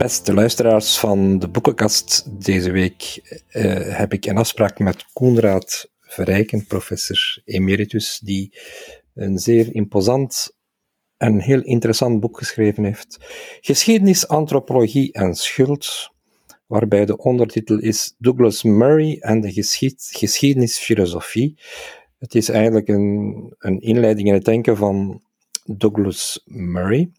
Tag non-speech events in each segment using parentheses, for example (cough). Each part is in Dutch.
Beste luisteraars van de boekenkast, deze week uh, heb ik een afspraak met Koenraad Verrijken, professor emeritus, die een zeer imposant en heel interessant boek geschreven heeft. Geschiedenis, antropologie en schuld, waarbij de ondertitel is Douglas Murray en de geschied, geschiedenisfilosofie. Het is eigenlijk een, een inleiding in het denken van Douglas Murray.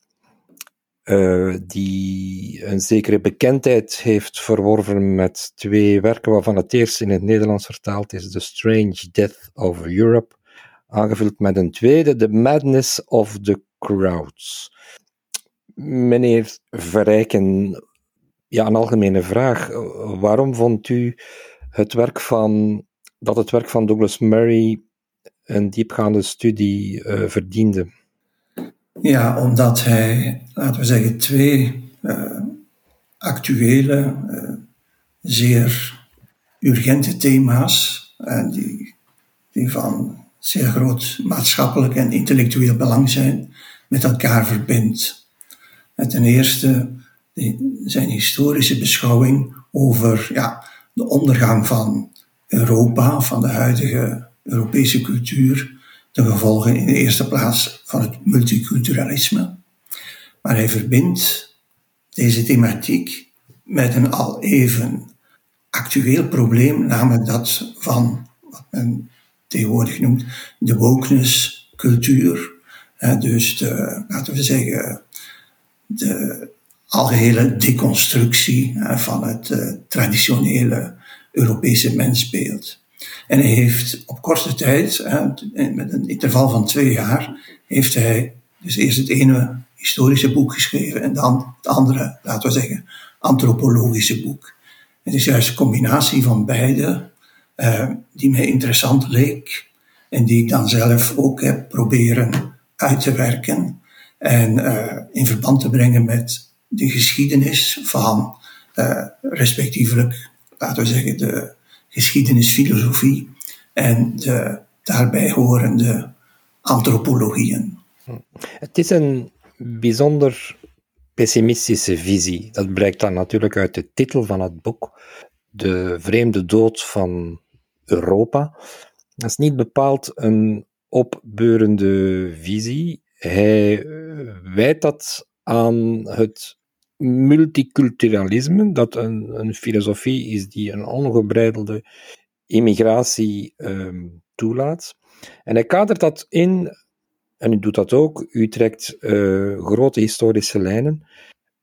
Uh, die een zekere bekendheid heeft verworven met twee werken, waarvan het eerste in het Nederlands vertaald is: The Strange Death of Europe, aangevuld met een tweede, The Madness of the Crowds. Meneer Verrijken, ja, een algemene vraag. Waarom vond u het werk van, dat het werk van Douglas Murray een diepgaande studie uh, verdiende? Ja, omdat hij, laten we zeggen, twee uh, actuele, uh, zeer urgente thema's, die, die van zeer groot maatschappelijk en intellectueel belang zijn, met elkaar verbindt. En ten eerste zijn historische beschouwing over ja, de ondergang van Europa, van de huidige Europese cultuur, de gevolgen in de eerste plaats van het multiculturalisme. Maar hij verbindt deze thematiek met een al even actueel probleem, namelijk dat van wat men tegenwoordig noemt de wokeness cultuur. Dus de, laten we zeggen, de algehele deconstructie van het uh, traditionele Europese mensbeeld. En hij heeft op korte tijd, met een interval van twee jaar, heeft hij dus eerst het ene historische boek geschreven en dan het andere, laten we zeggen, antropologische boek. Het is juist een combinatie van beide uh, die mij interessant leek en die ik dan zelf ook heb proberen uit te werken en uh, in verband te brengen met de geschiedenis van uh, respectievelijk, laten we zeggen, de geschiedenisfilosofie en de daarbij horende antropologieën. Het is een bijzonder pessimistische visie. Dat blijkt dan natuurlijk uit de titel van het boek, De vreemde dood van Europa. Dat is niet bepaald een opbeurende visie. Hij eh, wijt dat aan het multiculturalisme, dat een, een filosofie is die een ongebreidelde immigratie um, toelaat. En hij kadert dat in, en u doet dat ook, u trekt uh, grote historische lijnen,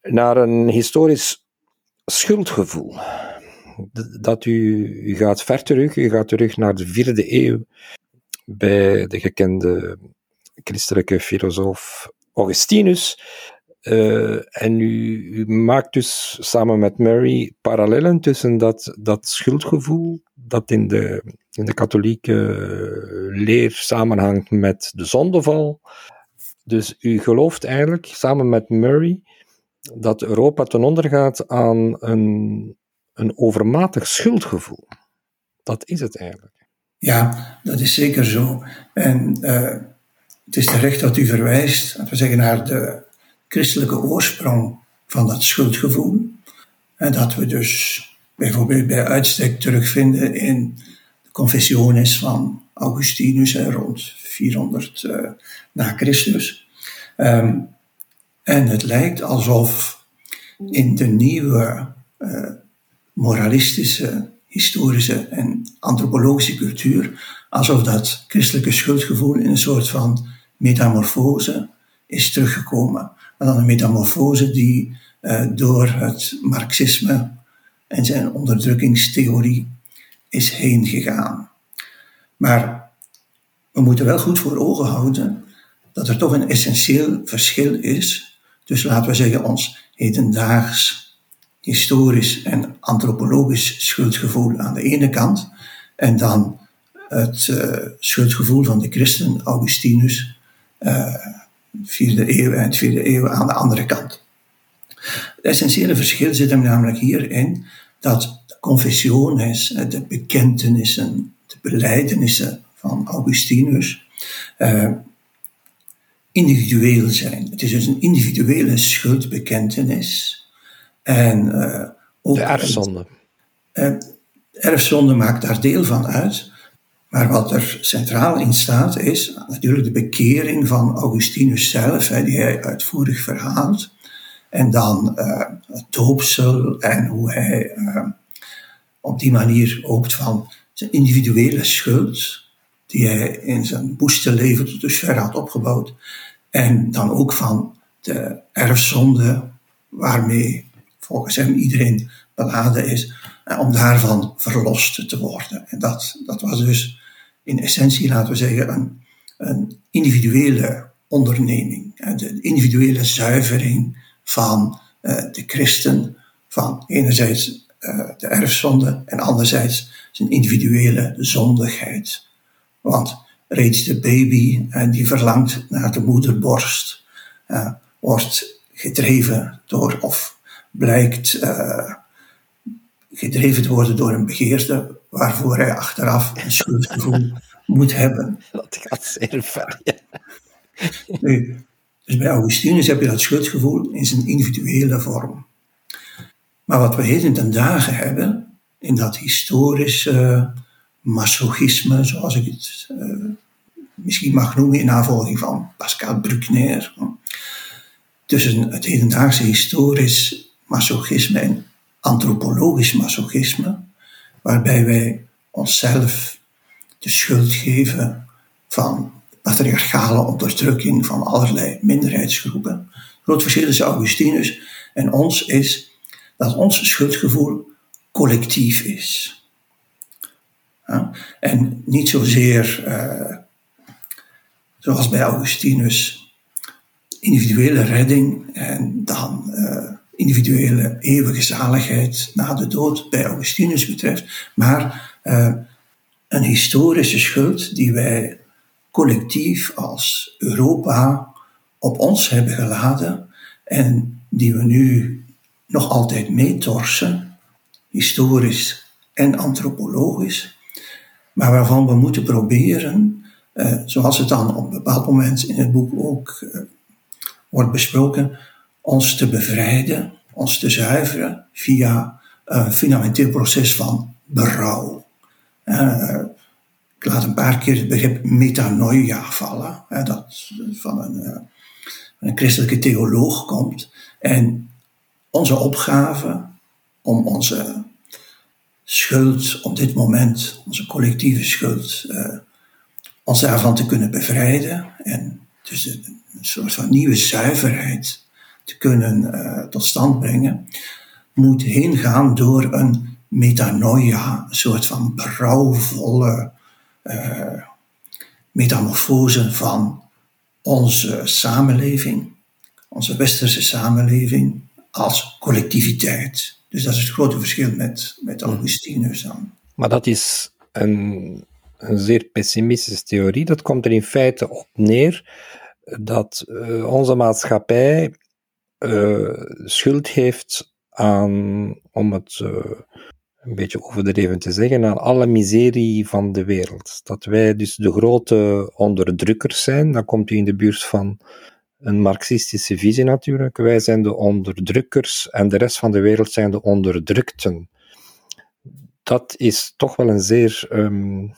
naar een historisch schuldgevoel. Dat u, u gaat ver terug, u gaat terug naar de vierde eeuw, bij de gekende christelijke filosoof Augustinus, uh, en u, maakt dus samen met Mary parallellen tussen dat, dat schuldgevoel dat in de, in de katholieke leer samenhangt met de zondeval. Dus u gelooft eigenlijk samen met Murray dat Europa ten onder gaat aan een, een overmatig schuldgevoel. Dat is het eigenlijk. Ja, dat is zeker zo. En uh, het is terecht dat u verwijst, laten we zeggen, naar de christelijke oorsprong van dat schuldgevoel. En dat we dus bijvoorbeeld bij uitstek terugvinden in de confessiones van Augustinus rond 400 uh, eh, na Christus. Um, en het lijkt alsof in de nieuwe uh, moralistische, historische en antropologische cultuur, alsof dat christelijke schuldgevoel in een soort van metamorfose is teruggekomen maar dan een metamorfose die uh, door het marxisme en zijn onderdrukkingstheorie is heen gegaan. Maar we moeten wel goed voor ogen houden dat er toch een essentieel verschil is tussen, laten we zeggen, ons hedendaags historisch en antropologisch schuldgevoel aan de ene kant en dan het uh, schuldgevoel van de christen Augustinus uh, vierde eeuw, eind vierde eeuw aan de andere kant. Het essentiële verschil zit hem namelijk hierin dat de confessiones, de bekentenissen, de beleidenissen van Augustinus uh, individueel zijn. Het is dus een individuele schuldbekentenis En uh, ook de erfzonde. erfzonde maakt daar deel van uit. Maar wat er centraal in staat is natuurlijk de bekering van Augustinus zelf, hè, die hij uitvoerig verhaalt. En dan uh, het doopsel en hoe hij uh, op die manier hoopt van zijn individuele schuld, die hij in zijn woeste leven tot dusver had opgebouwd. En dan ook van de erfzonde waarmee volgens hem iedereen beladen is, om daarvan verlost te worden. En dat, dat was dus in essentie, laten we zeggen, een, een individuele onderneming. De individuele zuivering van uh, de christen, van enerzijds uh, de erfzonde en anderzijds zijn individuele zondigheid. Want reeds de baby die verlangt naar de moederborst, wordt gedreven door of blijkt gedreven te worden door een begeerte waarvoor hij achteraf een schuldgevoel moet hebben. Dat gaat zeer ver, nu, dus bij Augustinus heb je dat schuldgevoel in zijn individuele vorm. Maar wat we heden ten dagen hebben, in dat historische masochisme, zoals ik het uh, misschien mag noemen in navolging van Pascal Bruckner, tussen het hedendaagse historisch masochisme en antropologisch masochisme, waarbij wij onszelf de schuld geven van patriarchale onderdrukking van allerlei minderheidsgroepen. Het groot verschil tussen Augustinus en ons is dat ons schuldgevoel collectief is. En niet zozeer, uh, zoals bij Augustinus, individuele redding en dan uh, individuele eeuwige zaligheid na de dood bij Augustinus betreft, maar uh, een historische schuld die wij collectief als Europa op ons hebben geladen en die we nu nog altijd meetorsen, historisch en antropologisch, maar waarvan we moeten proberen, uh, zoals het dan op een bepaald moment in het boek ook uh, wordt besproken, ons te bevrijden, ons te zuiveren via een fundamenteel proces van berouw. Uh, ik laat een paar keer het begrip metanoia vallen, dat van een, uh, een christelijke theoloog komt. En onze opgave om onze schuld op dit moment, onze collectieve schuld, ons daarvan te kunnen bevrijden en dus een soort van nieuwe zuiverheid te kunnen uh, tot stand brengen, moet heen gaan door een metanoia, een soort van berouwvolle uh, metamorfose van onze samenleving, onze westerse samenleving, als collectiviteit. Dus dat is het grote verschil met, met mhm. Augustinus dan. Maar dat is een, een zeer pessimistische theorie. Dat komt er in feite op neer dat uh, onze maatschappij uh, schuld heeft aan, om het uh, een beetje overdreven te zeggen, aan alle miserie van de wereld. Dat wij dus de grote onderdrukkers zijn, dan komt u in de buurt van een marxistische visie natuurlijk. Wij zijn de onderdrukkers en de rest van de wereld zijn de onderdrukten. Dat is toch wel een zeer, um,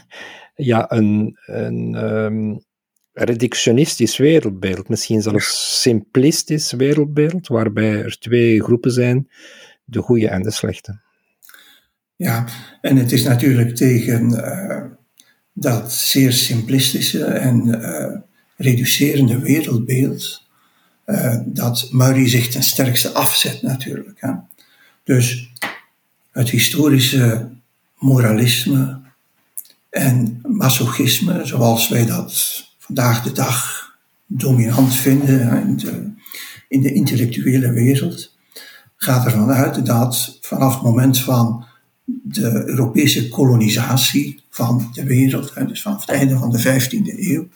(laughs) ja, een, een um, reductionistisch wereldbeeld, misschien zelfs simplistisch wereldbeeld, waarbij er twee groepen zijn, de goede en de slechte. Ja, en het is natuurlijk tegen uh, dat zeer simplistische en uh, reducerende wereldbeeld uh, dat Murray zich ten sterkste afzet natuurlijk. Hè. Dus het historische moralisme en masochisme, zoals wij dat vandaag de dag dominant vinden in de, in de intellectuele wereld, gaat ervan uit dat vanaf het moment van de Europese kolonisatie van de wereld, dus vanaf het einde van de 15e eeuw,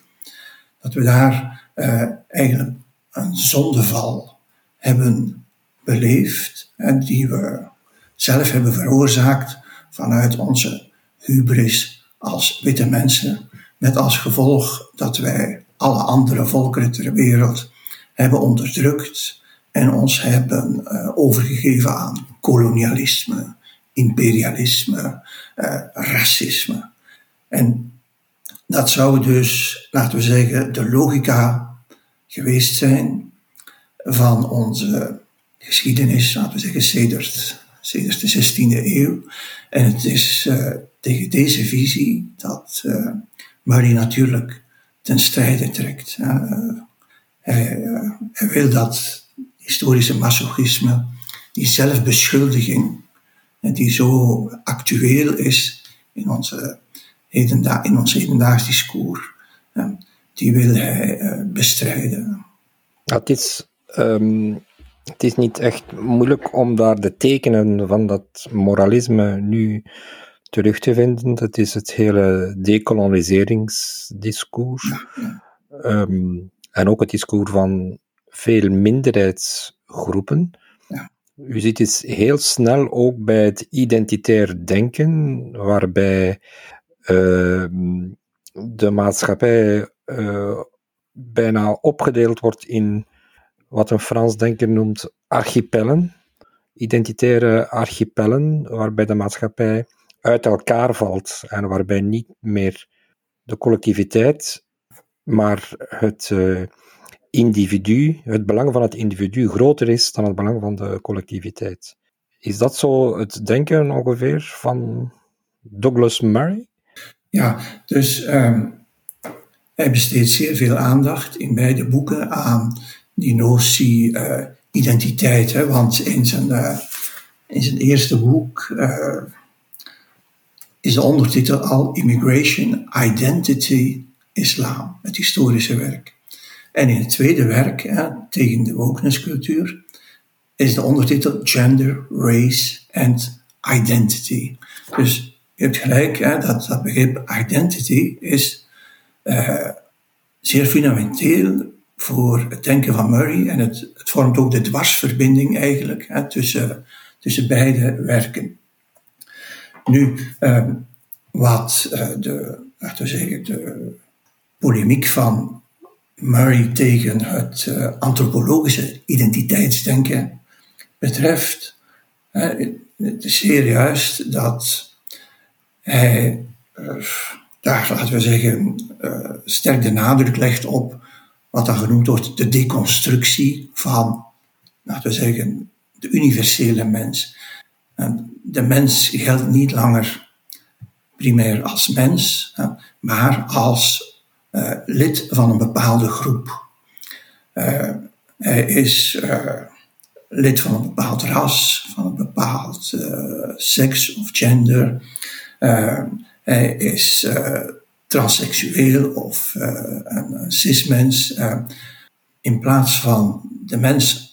dat we daar uh, eigenlijk een zondeval hebben beleefd en die we zelf hebben veroorzaakt vanuit onze hubris als witte mensen, met als gevolg dat wij alle andere volkeren ter wereld hebben onderdrukt en ons hebben overgegeven aan kolonialisme, imperialisme, racisme. En dat zou dus, laten we zeggen, de logica geweest zijn van onze geschiedenis, laten we zeggen, sedert, sedert de 16e eeuw. En het is uh, tegen deze visie dat uh, Murray natuurlijk ten strijde trekt. Uh, hij, hij, wil dat historische masochisme, die zelfbeschuldiging, die zo actueel is in onze hedenda in ons hedendaags discours, die wil hij bestrijden. Het, is, um, het is niet echt moeilijk om daar de tekenen van dat moralisme nu terug te vinden. Dat is het hele decoloniseringsdiscours. Um, en ook het discours van veel minderheidsgroepen. Ja. U ziet het heel snel ook bij het identitair denken, waarbij Ehm, de maatschappij uh, bijna opgedeeld wordt in wat een Frans denker noemt archipellen, identitaire archipellen, waarbij de maatschappij uit elkaar valt en waarbij niet meer de collectiviteit, maar het uh, individu, het belang van het individu groter is dan het belang van de collectiviteit. Is dat zo het denken ongeveer van Douglas Murray? Ja, dus um, hij besteedt zeer veel aandacht in beide boeken aan die notie uh, identiteit. Hè, want in zijn, uh, in zijn eerste boek is de ondertitel al Immigration, Identity, Islam, het historische werk. En in het tweede werk, tegen de wokenesscultuur, is de ondertitel Gender, Race and Identity. Dus je hebt gelijk, dat, dat begrip identity is uh, zeer fundamenteel voor het denken van Murray en het, het vormt ook de dwarsverbinding eigenlijk hè, tussen, tussen beide werken. Nu, uh, wat uh, de, laten we zeggen, de polemiek van Murray tegen het antropologische identiteitsdenken betreft, het is zeer juist dat hij uh, daar, laten we zeggen, sterk de nadruk legt op wat dan genoemd wordt de deconstructie van, laten we zeggen, de universele mens. En de mens geldt niet langer primair als mens, maar als uh, lid van een bepaalde groep. hij is lid van een bepaald ras, van een bepaald seks of gender. Hij is transseksueel of een cismens. in plaats van de mens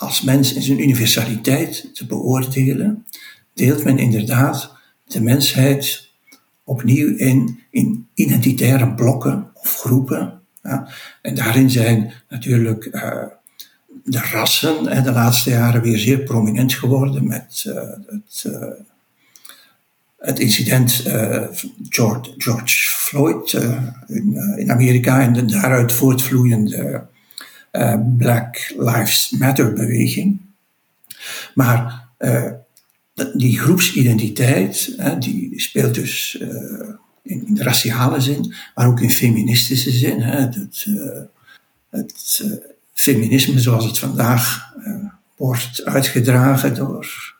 als mens in zijn universaliteit te beoordelen, deelt men inderdaad de mensheid opnieuw in, in identitaire blokken of groepen. Ja. En daarin zijn natuurlijk uh, de rassen en de laatste jaren weer zeer prominent geworden met uh, het uh, het incident George, George, Floyd in, in, Amerika en de daaruit voortvloeiende Black Lives Matter beweging. Maar die groepsidentiteit, die speelt dus in, in, de raciale zin, maar ook in feministische zin. Het, feminisme zoals het vandaag wordt uitgedragen door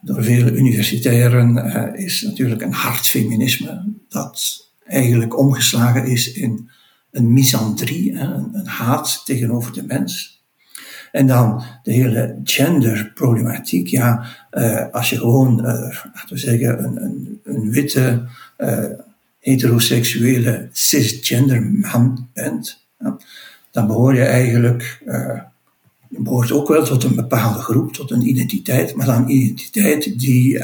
door vele universitairen is natuurlijk een hard feminisme dat eigenlijk omgeslagen is in een misandrie, een, haat tegenover de mens. En dan de hele genderproblematiek. Ja, uh, als je gewoon, laten we zeggen, een, een, witte, heteroseksuele, cisgender man bent, dan behoor je eigenlijk je behoort ook wel tot een bepaalde groep, tot een identiteit, maar dan een identiteit die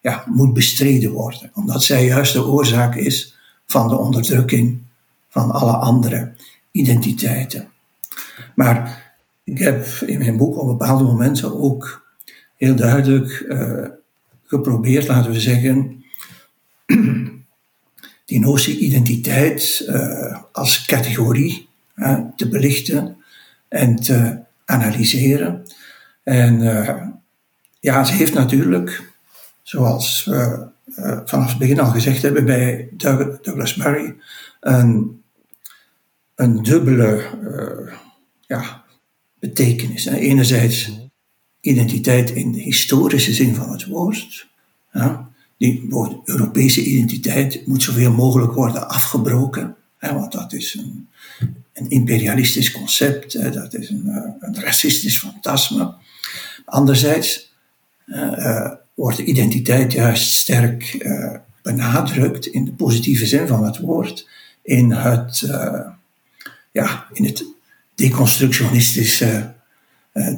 ja, moet bestreden worden, omdat zij juist de oorzaak is van de onderdrukking van alle andere identiteiten. Maar ik heb in mijn boek op bepaalde momenten ook heel duidelijk uh, geprobeerd, laten we zeggen, (clears throat) die notie identiteit uh, als categorie te belichten en te analyseren. En ja, ze heeft natuurlijk, zoals we vanaf het begin al gezegd hebben bij Douglas Murray, een, een dubbele ja, betekenis. Enerzijds identiteit in de historische zin van het woord. Ja, die Europese identiteit moet zoveel mogelijk worden afgebroken, want dat is een, een imperialistisch concept, hè, dat is een, eh, een, racistisch fantasme. Anderzijds uh, wordt de identiteit juist sterk benadrukt in de positieve zin van het woord, in het, ja, in het deconstructionistische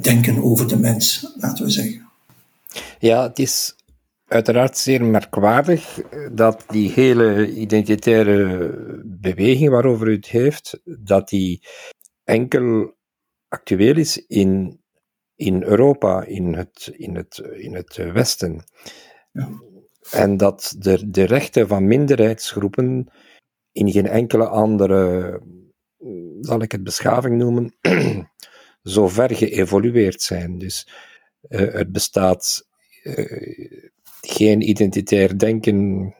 denken over de mens, laten we zeggen. Ja, het is uiteraard zeer merkwaardig dat die hele identitaire beweging waarover u het heeft, dat die enkel actueel is in, in Europa, in het, in het, in het Westen. Ja. En dat de, de rechten van minderheidsgroepen in geen enkele andere, zal ik het beschaving noemen, (clears throat) zo ver geëvolueerd zijn. Dus uh, het bestaat uh, geen identitair denken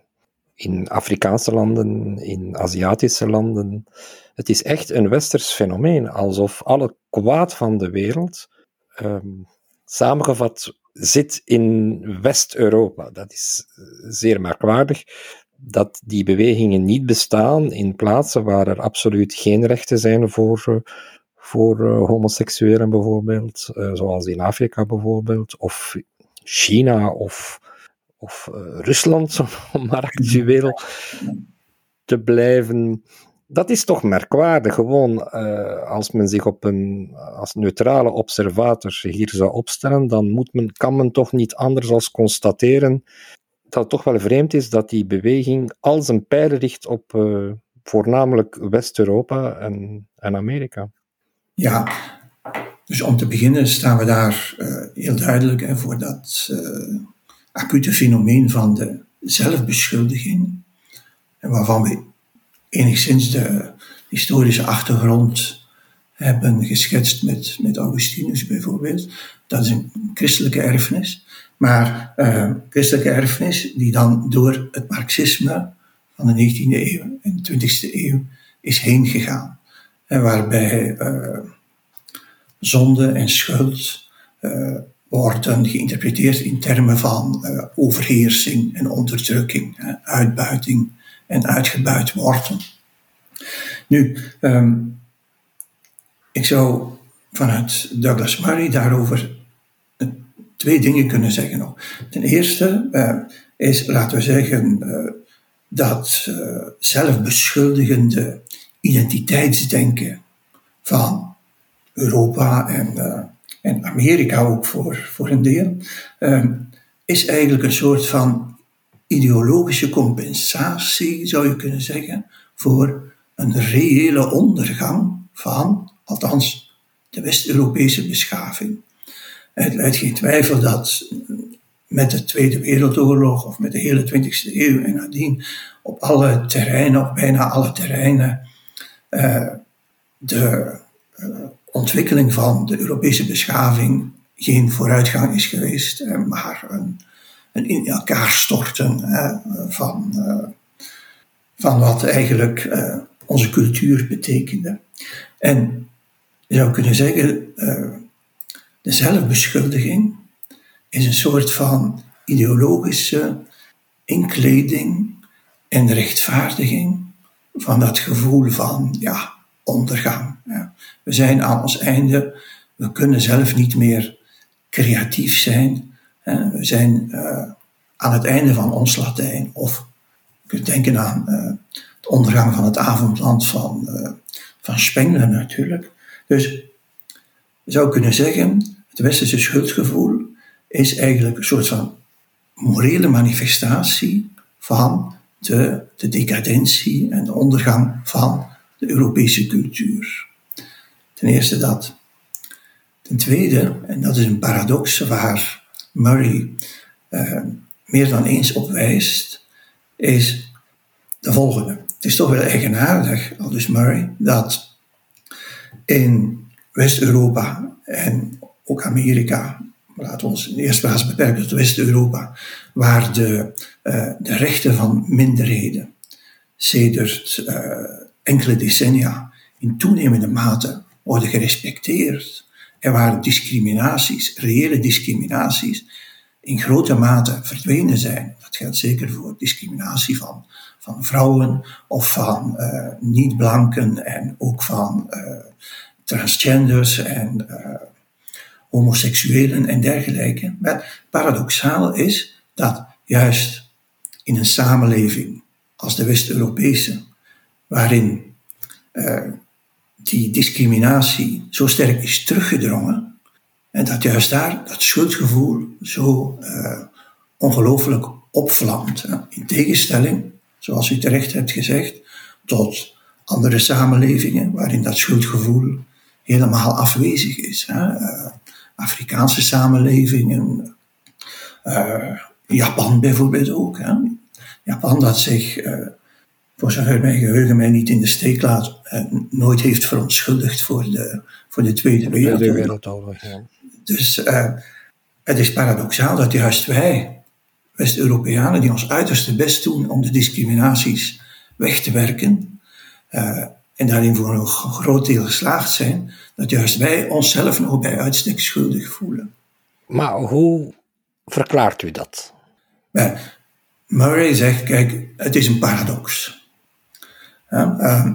in Afrikaanse landen, in Aziatische landen. Het is echt een westers fenomeen, alsof alle kwaad van de wereld um, samengevat zit in West-Europa. Dat is zeer merkwaardig dat die bewegingen niet bestaan in plaatsen waar er absoluut geen rechten zijn voor, voor uh, homoseksuelen bijvoorbeeld, uh, zoals in Afrika bijvoorbeeld, of China of of Rusland, (laughs) om maar actueel te blijven. Dat is toch merkwaardig, gewoon als men zich op een, als neutrale observator hier zou opstellen, dan moet men, kan men toch niet anders als constateren dat toch wel vreemd is dat die beweging al zijn pijlen richt op uh, voornamelijk West-Europa en, en Amerika. Ja, dus om te beginnen staan we daar uh, heel duidelijk voor dat acute fenomeen van de zelfbeschuldiging, waarvan we enigszins de historische achtergrond hebben geschetst met, met Augustinus bijvoorbeeld. Dat is een christelijke erfenis, maar uh, christelijke erfenis die dan door het marxisme van de 19e eeuw en de 20e eeuw is heen gegaan. En waarbij uh, zonde en schuld uh, worden geïnterpreteerd in termen van uh, overheersing en onderdrukking, uitbuiting en uitgebuit worden. Nu, um, ik zou vanuit Douglas Murray daarover twee dingen kunnen zeggen nog. Ten eerste is, laten we zeggen, dat zelfbeschuldigende identiteitsdenken van Europa en en Amerika ook voor, voor een deel, is eigenlijk een soort van ideologische compensatie, zou je kunnen zeggen, voor een reële ondergang van, althans, de West-Europese beschaving. Het leidt geen twijfel dat met de Tweede Wereldoorlog of met de hele 20e eeuw en nadien op alle terreinen, of bijna alle terreinen, uh, de uh, ontwikkeling van de Europese beschaving geen vooruitgang is geweest, eh, maar een, een in elkaar storten van, eh, van wat eigenlijk eh, onze cultuur betekende. En je zou kunnen zeggen, de zelfbeschuldiging is een soort van ideologische inkleding en rechtvaardiging van dat gevoel van, ja, ondergang. We zijn aan ons einde, we kunnen zelf niet meer creatief zijn. We zijn uh, aan het einde van ons Latijn. Of je kunt denken aan uh, het ondergang van het avondland van, uh, van Spengler natuurlijk. Dus je zou kunnen zeggen, het westerse schuldgevoel is eigenlijk een soort van morele manifestatie van de, de decadentie en de ondergang van de Europese cultuur. Ten eerste dat. Ten tweede, en dat is een paradox waar Murray uh, meer dan eens op wijst, is de volgende. Het is toch wel eigenaardig, al dus Murray, dat in West-Europa en ook Amerika, laten we ons in de eerste plaats beperken tot West-Europa, waar de, uh, de rechten van minderheden sedert uh, enkele decennia in toenemende mate worden gerespecteerd. Er waren discriminaties, reële discriminaties, in grote mate verdwenen zijn. Dat geldt zeker voor discriminatie van, van vrouwen of van uh, niet-blanken en ook van transgenders en uh, homoseksuelen en dergelijke. Maar paradoxaal is dat juist in een samenleving als de West-Europese, waarin die discriminatie zo sterk is teruggedrongen, en dat juist daar dat schuldgevoel zo uh, ongelooflijk opvlamt. In tegenstelling, zoals u terecht hebt gezegd, tot andere samenlevingen waarin dat schuldgevoel helemaal afwezig is. Hè. Uh, Afrikaanse samenlevingen, uh, Japan bijvoorbeeld ook. Hè. Japan dat zich voor zover mijn geheugen mij niet in de steek laat, nooit heeft verontschuldigd voor de, voor de Tweede Wereldoorlog. De wereldoorlog ja. Dus het is paradoxaal dat juist wij, West-Europeanen, die ons uiterste best doen om de discriminaties weg te werken, uh, en daarin voor een groot deel geslaagd zijn, dat juist wij onszelf nog bij uitstek schuldig voelen. Maar hoe verklaart u dat? Murray zegt, kijk, het is een paradox. Ja, uh,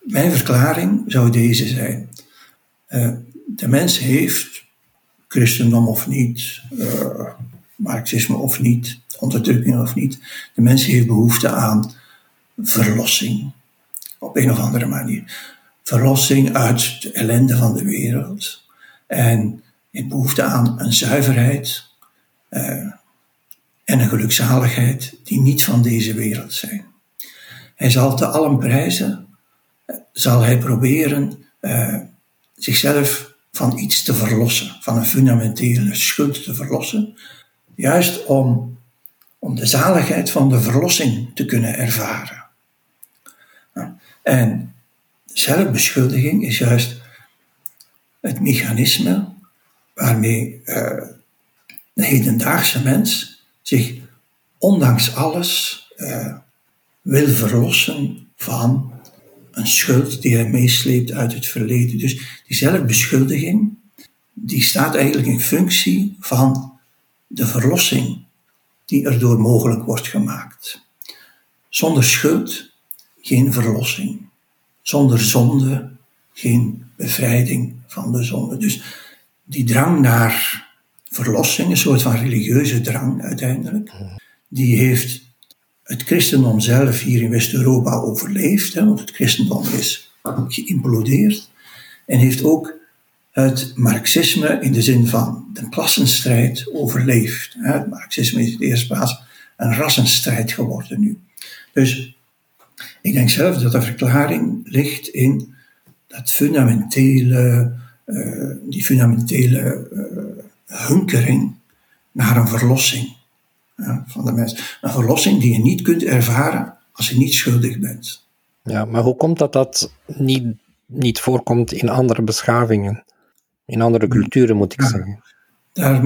mijn verklaring zou deze zijn. Uh, de mens heeft, christendom of niet, uh, marxisme of niet, onderdrukking of niet, de mens heeft behoefte aan verlossing. Op een of andere manier. Verlossing uit de ellende van de wereld. En in behoefte aan een zuiverheid en een gelukzaligheid die niet van deze wereld zijn. Hij zal te allen prijzen, zal hij proberen uh, zichzelf van iets te verlossen, van een fundamentele schuld te verlossen, juist om, om de zaligheid van de verlossing te kunnen ervaren. En zelfbeschuldiging is juist het mechanisme waarmee uh, de hedendaagse mens zich ondanks alles uh, wil verlossen van een schuld die hij meesleept uit het verleden. Dus die zelfbeschuldiging, die staat eigenlijk in functie van de verlossing die erdoor mogelijk wordt gemaakt. Zonder schuld geen verlossing. Zonder zonde geen bevrijding van de zonde. Dus die drang naar verlossing, een soort van religieuze drang uiteindelijk, die heeft het christendom zelf hier in West-Europa overleeft, hè, want het christendom is geïmplodeerd, en heeft ook het marxisme in de zin van de klassenstrijd overleefd. Hè. Het marxisme is in de eerste plaats een rassenstrijd geworden nu. Dus ik denk zelf dat de verklaring ligt in dat fundamentele, uh, die fundamentele uh, hunkering naar een verlossing ja, van de mens. Een verlossing die je niet kunt ervaren als je niet schuldig bent. Ja, maar hoe komt dat dat niet, niet voorkomt in andere beschavingen? In andere culturen, moet ik zeggen. Daar,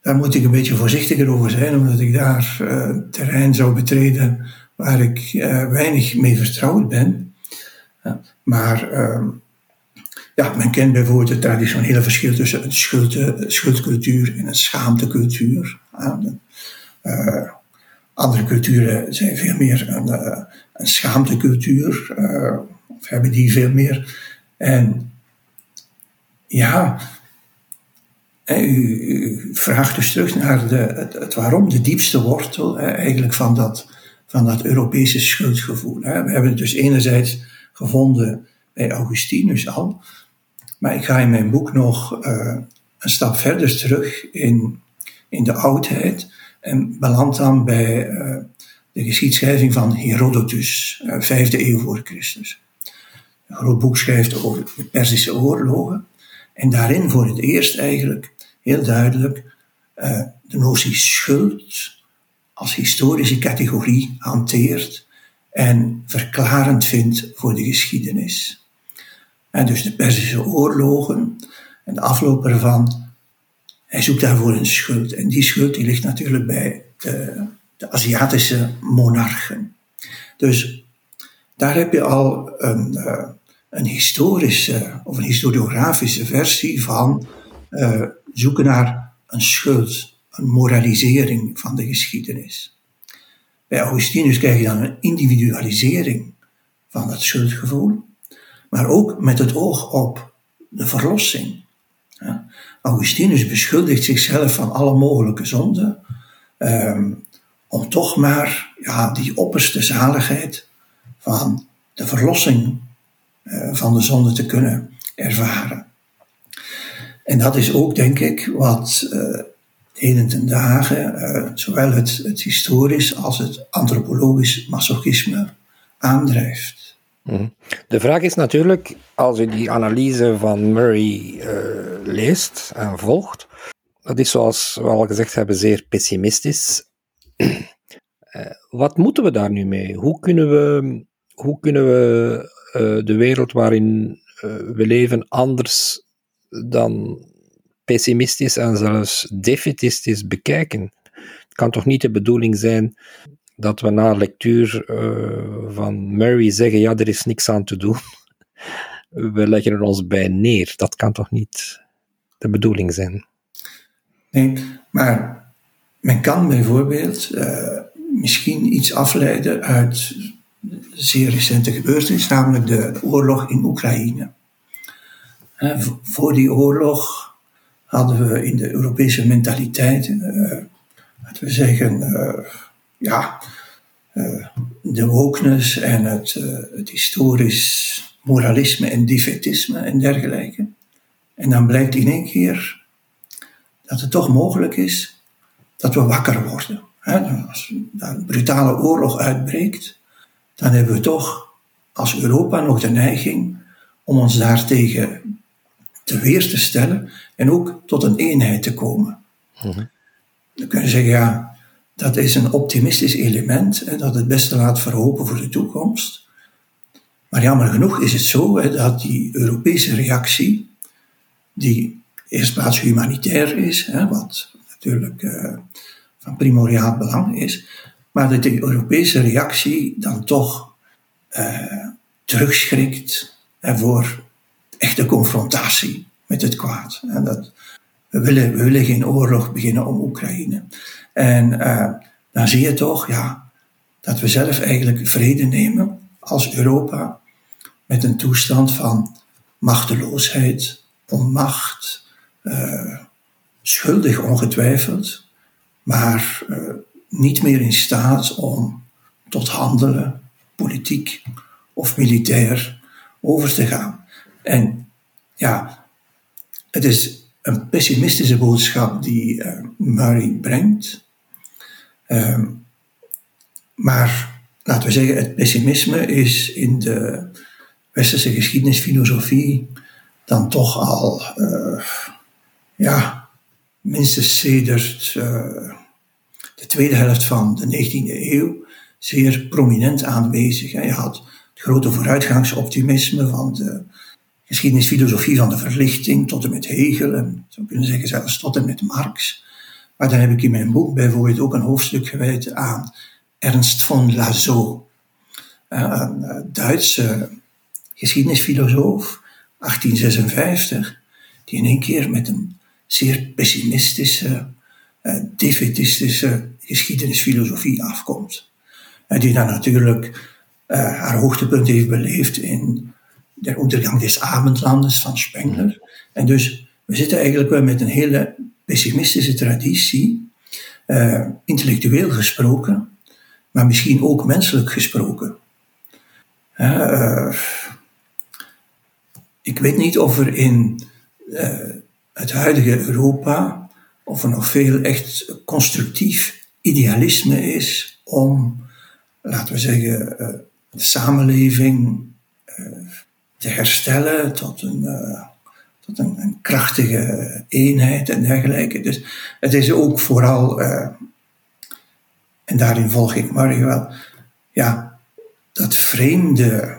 daar moet ik een beetje voorzichtiger over zijn, omdat ik daar uh, terrein zou betreden waar ik uh, weinig mee vertrouwd ben. Maar uh, ja, men kent bijvoorbeeld het traditionele verschil tussen een schuld, schuldcultuur en een schaamtecultuur. Uh, andere culturen zijn veel meer een, uh, een schaamtecultuur, of hebben die veel meer. En ja, u, vraagt dus terug naar de, het, waarom, de diepste wortel eigenlijk van dat, van dat Europese schuldgevoel. Hè. We hebben het dus enerzijds gevonden bij Augustinus al, maar ik ga in mijn boek nog een stap verder terug in in de oudheid en belandt dan bij uh, de geschiedschrijving van Herodotus, uh, vijfde eeuw voor Christus. Een groot boek schrijft over de Perzische oorlogen en daarin voor het eerst eigenlijk heel duidelijk uh, de notie schuld als historische categorie hanteert en verklarend vindt voor de geschiedenis. En dus de Perzische oorlogen en de afloop ervan. Hij zoekt daarvoor een schuld. En die schuld die ligt natuurlijk bij de, de Aziatische monarchen. Dus daar heb je al een, uh, een historische of een historiografische versie van uh, zoeken naar een schuld, een moralisering van de geschiedenis. Bij Augustinus krijg je dan een individualisering van het schuldgevoel, maar ook met het oog op de verlossing. Augustinus beschuldigt zichzelf van alle mogelijke zonden, um, om toch maar ja, die opperste zaligheid van de verlossing uh, van de zonde te kunnen ervaren. En dat is ook, denk ik, wat uh, heden ten dagen uh, zowel het, het historisch als het antropologisch masochisme aandrijft. Mhm. De vraag is natuurlijk, als u die analyse van Murray uh, leest en volgt, dat is zoals we al gezegd hebben zeer pessimistisch. (clears throat) wat moeten we daar nu mee? Hoe kunnen we, hoe kunnen we de wereld waarin we leven anders dan pessimistisch en zelfs defetistisch bekijken. Het kan toch niet de bedoeling zijn dat we na lectuur uh, van Murray zeggen: ja, er is niks aan te doen. (laughs) We leggen er ons bij neer. Dat kan toch niet de bedoeling zijn? Nee, maar men kan bijvoorbeeld uh, misschien iets afleiden uit zeer recente gebeurtenis, namelijk de oorlog in Oekraïne. Voor die oorlog hadden we in de Europese mentaliteit, uh, laten we zeggen, uh, ja, uh, de wokeness en het, het historisch moralisme en defetisme en dergelijke. En dan blijkt in één keer dat het toch mogelijk is dat we wakker worden. Als een brutale oorlog uitbreekt, dan hebben we toch als Europa nog de neiging om ons daartegen te weer te stellen en ook tot een eenheid te komen. Mm Dan kun je zeggen, ja, dat is een optimistisch element, hè, dat het beste laat verhopen voor de toekomst. Maar jammer genoeg is het zo hè, dat die Europese reactie, die eerst plaats humanitair is, hè, wat natuurlijk uh, van primordiaal belang is, maar dat die Europese reactie dan toch uh, terugschrikt voor echte confrontatie met het kwaad. En dat, we, willen, we willen geen oorlog beginnen om Oekraïne. En uh, dan zie je toch ja, dat we zelf eigenlijk vrede nemen als Europa met een toestand van machteloosheid, onmacht, uh, schuldig ongetwijfeld, maar uh, niet meer in staat om tot handelen, politiek of militair, over te gaan. En ja, het is een pessimistische boodschap die uh, Murray brengt. Um, maar laten we zeggen, het pessimisme is in de westerse geschiedenisfilosofie dan toch al, uh, ja, minstens sedert uh, de tweede helft van de 19e eeuw zeer prominent aanwezig. Je had het grote vooruitgangsoptimisme van de geschiedenisfilosofie van de verlichting tot en met Hegel en zou kunnen zeggen zelfs tot en met Marx. Maar dan heb ik in mijn boek bijvoorbeeld ook een hoofdstuk gewijd aan Ernst von Lazo, een Duitse geschiedenisfilosoof, 1856, die in één keer met een zeer pessimistische, eh, defetistische geschiedenisfilosofie afkomt. En die dan natuurlijk haar hoogtepunt heeft beleefd in der Untergang des Abendlandes van Spengler. En dus we zitten eigenlijk wel met een hele pessimistische traditie, uh, intellectueel gesproken, maar misschien ook menselijk gesproken. Uh, ik weet niet of er in uh, het huidige Europa, of er nog veel echt constructief idealisme is om, laten we zeggen, de samenleving te herstellen tot een, uh, tot een, krachtige eenheid en dergelijke. Dus het is ook vooral, uh, en daarin volg ik Mario wel, ja, dat vreemde,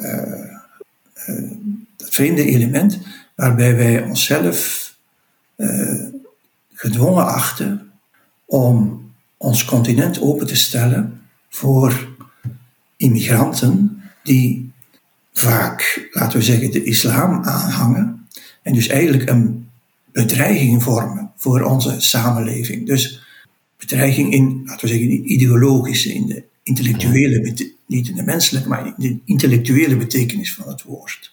uh, dat vreemde element waarbij wij onszelf gedwongen achten om ons continent open te stellen voor immigranten die vaak, laten we zeggen, de islam aanhangen en dus eigenlijk een bedreiging vormen voor onze samenleving. Dus bedreiging in, laten we zeggen, de ideologische, in de intellectuele, niet in de menselijke, maar in de intellectuele betekenis van het woord.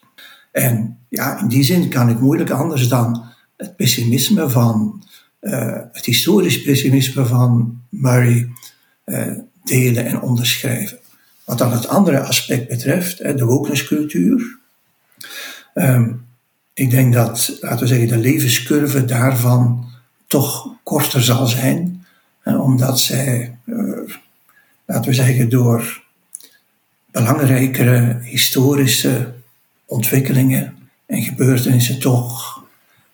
En ja, in die zin kan ik moeilijk anders dan het pessimisme van, uh, het historisch pessimisme van Murray uh, delen en onderschrijven. Wat dan het andere aspect betreft, de wokenesscultuur. Um, ik denk dat, laten we zeggen, de levenscurve daarvan toch korter zal zijn, omdat zij, uh, laten we zeggen, door belangrijkere historische ontwikkelingen en gebeurtenissen toch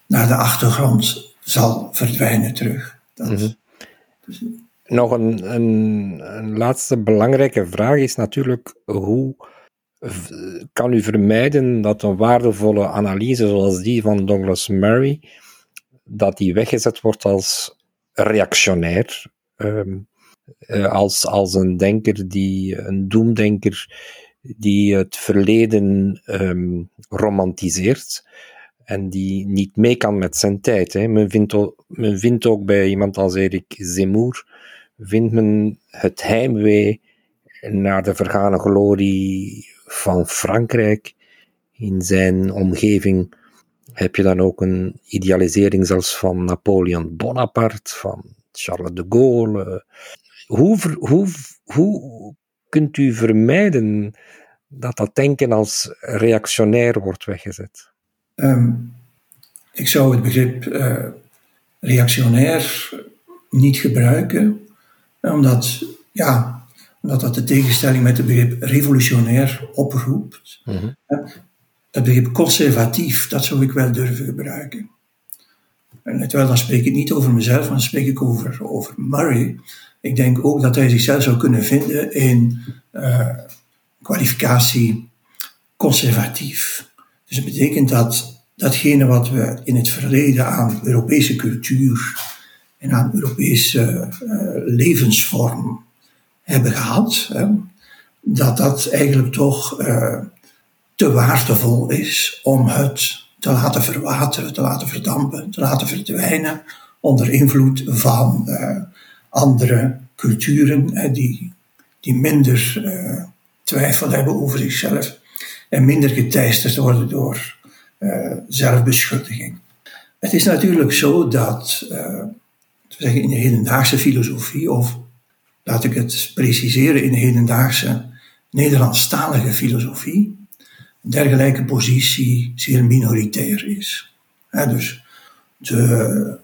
naar de achtergrond zal verdwijnen terug. Dat, mm Nog een, een, laatste belangrijke vraag is natuurlijk hoe kan u vermijden dat een waardevolle analyse zoals die van Douglas Murray, dat die weggezet wordt als reactionair, um, als, als een denker die, een doemdenker die het verleden um, romantiseert en die niet mee kan met zijn tijd. Hè. Men, vindt ook, men vindt ook bij iemand als Erik Zemmour, vindt men het heimwee naar de vergane glorie van Frankrijk. In zijn omgeving heb je dan ook een idealisering zelfs van Napoleon Bonaparte, van Charles de Gaulle. Hoe, hoe, hoe kunt u vermijden dat dat denken als reactionair wordt weggezet? Um, ik zou het begrip uh, reactionair niet gebruiken, omdat, ja, omdat dat de tegenstelling met het begrip revolutionair oproept. Mm -hmm. Het begrip conservatief, dat zou ik wel durven gebruiken. En terwijl dan spreek ik niet over mezelf, maar dan spreek ik over, over Murray. Ik denk ook dat hij zichzelf zou kunnen vinden in uh, kwalificatie conservatief. Dus het betekent dat datgene wat we in het verleden aan Europese cultuur en aan Europese uh, levensvorm hebben gehad, dat dat eigenlijk toch uh, te waardevol is om het te laten verwateren, te laten verdampen, te laten verdwijnen onder invloed van uh, andere culturen die, die minder twijfel hebben over zichzelf en minder geteisterd worden door zelfbeschuldiging. Het is natuurlijk zo dat, zeggen in de hedendaagse filosofie, of laat ik het preciseren, in de hedendaagse Nederlandstalige filosofie, een dergelijke positie zeer minoritair is. dus de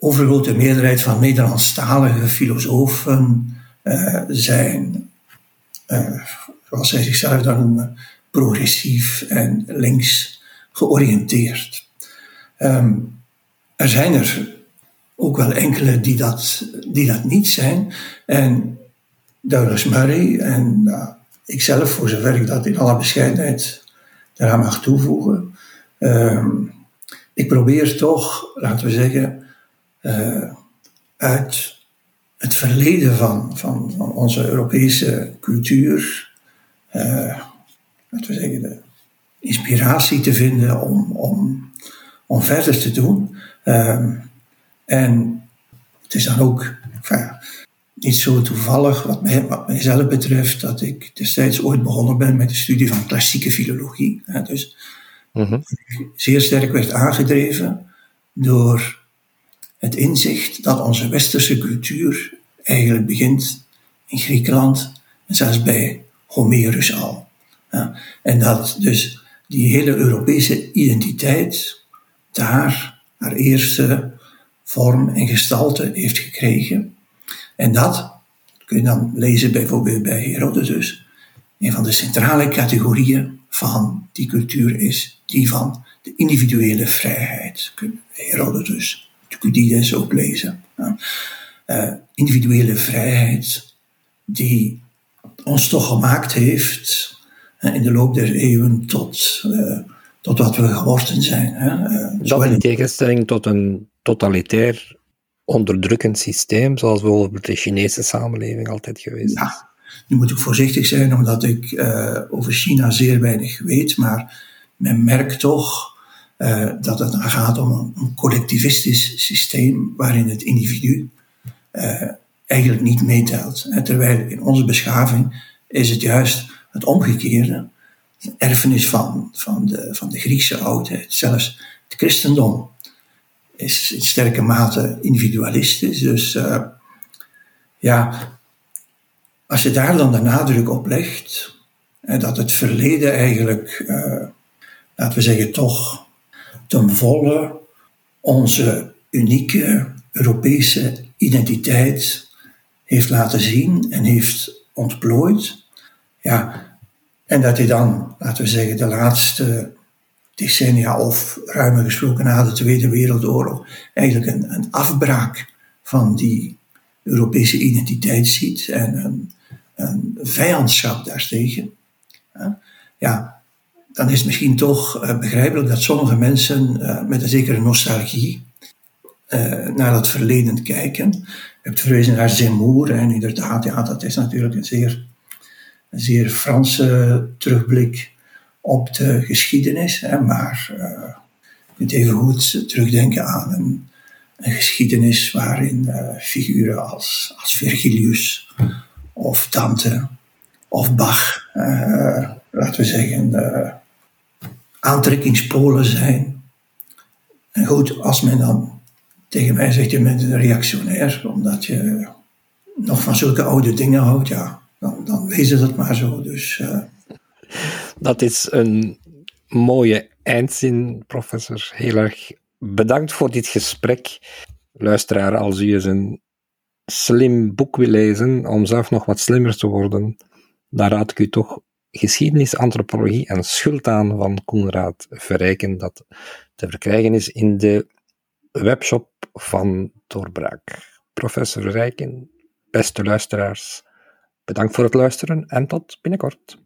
overgrote meerderheid van Nederlandstalige filosofen uh, zijn zoals zij zichzelf dan noemen, progressief en links georiënteerd. Um, er zijn er ook wel enkele die dat, die dat niet zijn. En Douglas Murray en ikzelf, voor zover ik dat in alle bescheidenheid daaraan mag toevoegen. Um, ik probeer toch, laten we zeggen, uh, uit het verleden van, van, van onze Europese cultuur uh, laten we zeggen, de inspiratie te vinden om, om, om verder te doen. Um, en het is dan ook enfin, niet zo toevallig, wat, mij, wat mijzelf betreft, dat ik destijds ooit begonnen ben met de studie van klassieke filologie. Hè, dus mm -hmm. zeer sterk werd aangedreven door het inzicht dat onze westerse cultuur eigenlijk begint in Griekenland en zelfs bij Homerus al. Ja, en dat dus die hele Europese identiteit daar haar eerste vorm en gestalte heeft gekregen. En dat kun je dan lezen bijvoorbeeld bij Herodotus. Een van de centrale categorieën van die cultuur is die van de individuele vrijheid. Herodotus, Thucydides ook lezen. Uh, individuele vrijheid die ons toch gemaakt heeft in de loop der eeuwen tot uh, tot wat we geworden zijn. Hè. Dat in tegenstelling tot een totalitair onderdrukkend systeem, zoals bijvoorbeeld de Chinese samenleving altijd geweest is. Ja, nu moet ik voorzichtig zijn, omdat ik uh, over China zeer weinig weet, maar men merkt toch uh, dat het dan gaat om een, een, collectivistisch systeem waarin het individu uh, eigenlijk niet meetelt. terwijl in onze beschaving is het juist het omgekeerde. Erfenis van, van, de, van de Griekse oudheid, zelfs het christendom is in sterke mate individualistisch. Dus uh, ja, als je daar dan de nadruk op legt, dat het verleden eigenlijk, uh, laten we zeggen, toch ten volle onze unieke Europese identiteit heeft laten zien en heeft ontplooid. Ja, en dat hij dan, laten we zeggen, de laatste decennia of ruimer gesproken na de Tweede Wereldoorlog eigenlijk een, een afbraak van die Europese identiteit ziet en een, een vijandschap daartegen. Ja, dan is het misschien toch uh, begrijpelijk dat sommige mensen uh, met een zekere nostalgie uh, naar dat verleden kijken. Je hebt verwezen naar Zemmour en inderdaad, ja, dat is natuurlijk een zeer, een zeer Franse terugblik op de geschiedenis. Hè, maar uh, je kunt even goed terugdenken aan een, geschiedenis waarin uh, figuren als, als Virgilius of Dante of Bach, uh, laten we zeggen, aantrekkingspolen zijn. En goed, als men dan tegen mij zegt, je bent een reactionair, omdat je nog van zulke oude dingen houdt, ja, dan, dan wezen het maar zo. Dus dat is een mooie eindzin, professor. Heel erg bedankt voor dit gesprek. Luisteraar, als u eens een slim boek wil lezen om zelf nog wat slimmer te worden, dan raad ik u toch Geschiedenis, Antropologie en Schuld aan van Koenraad Verrijken, dat te verkrijgen is in de webshop van Doorbraak. Professor Verrijken, beste luisteraars, bedankt voor het luisteren en tot binnenkort.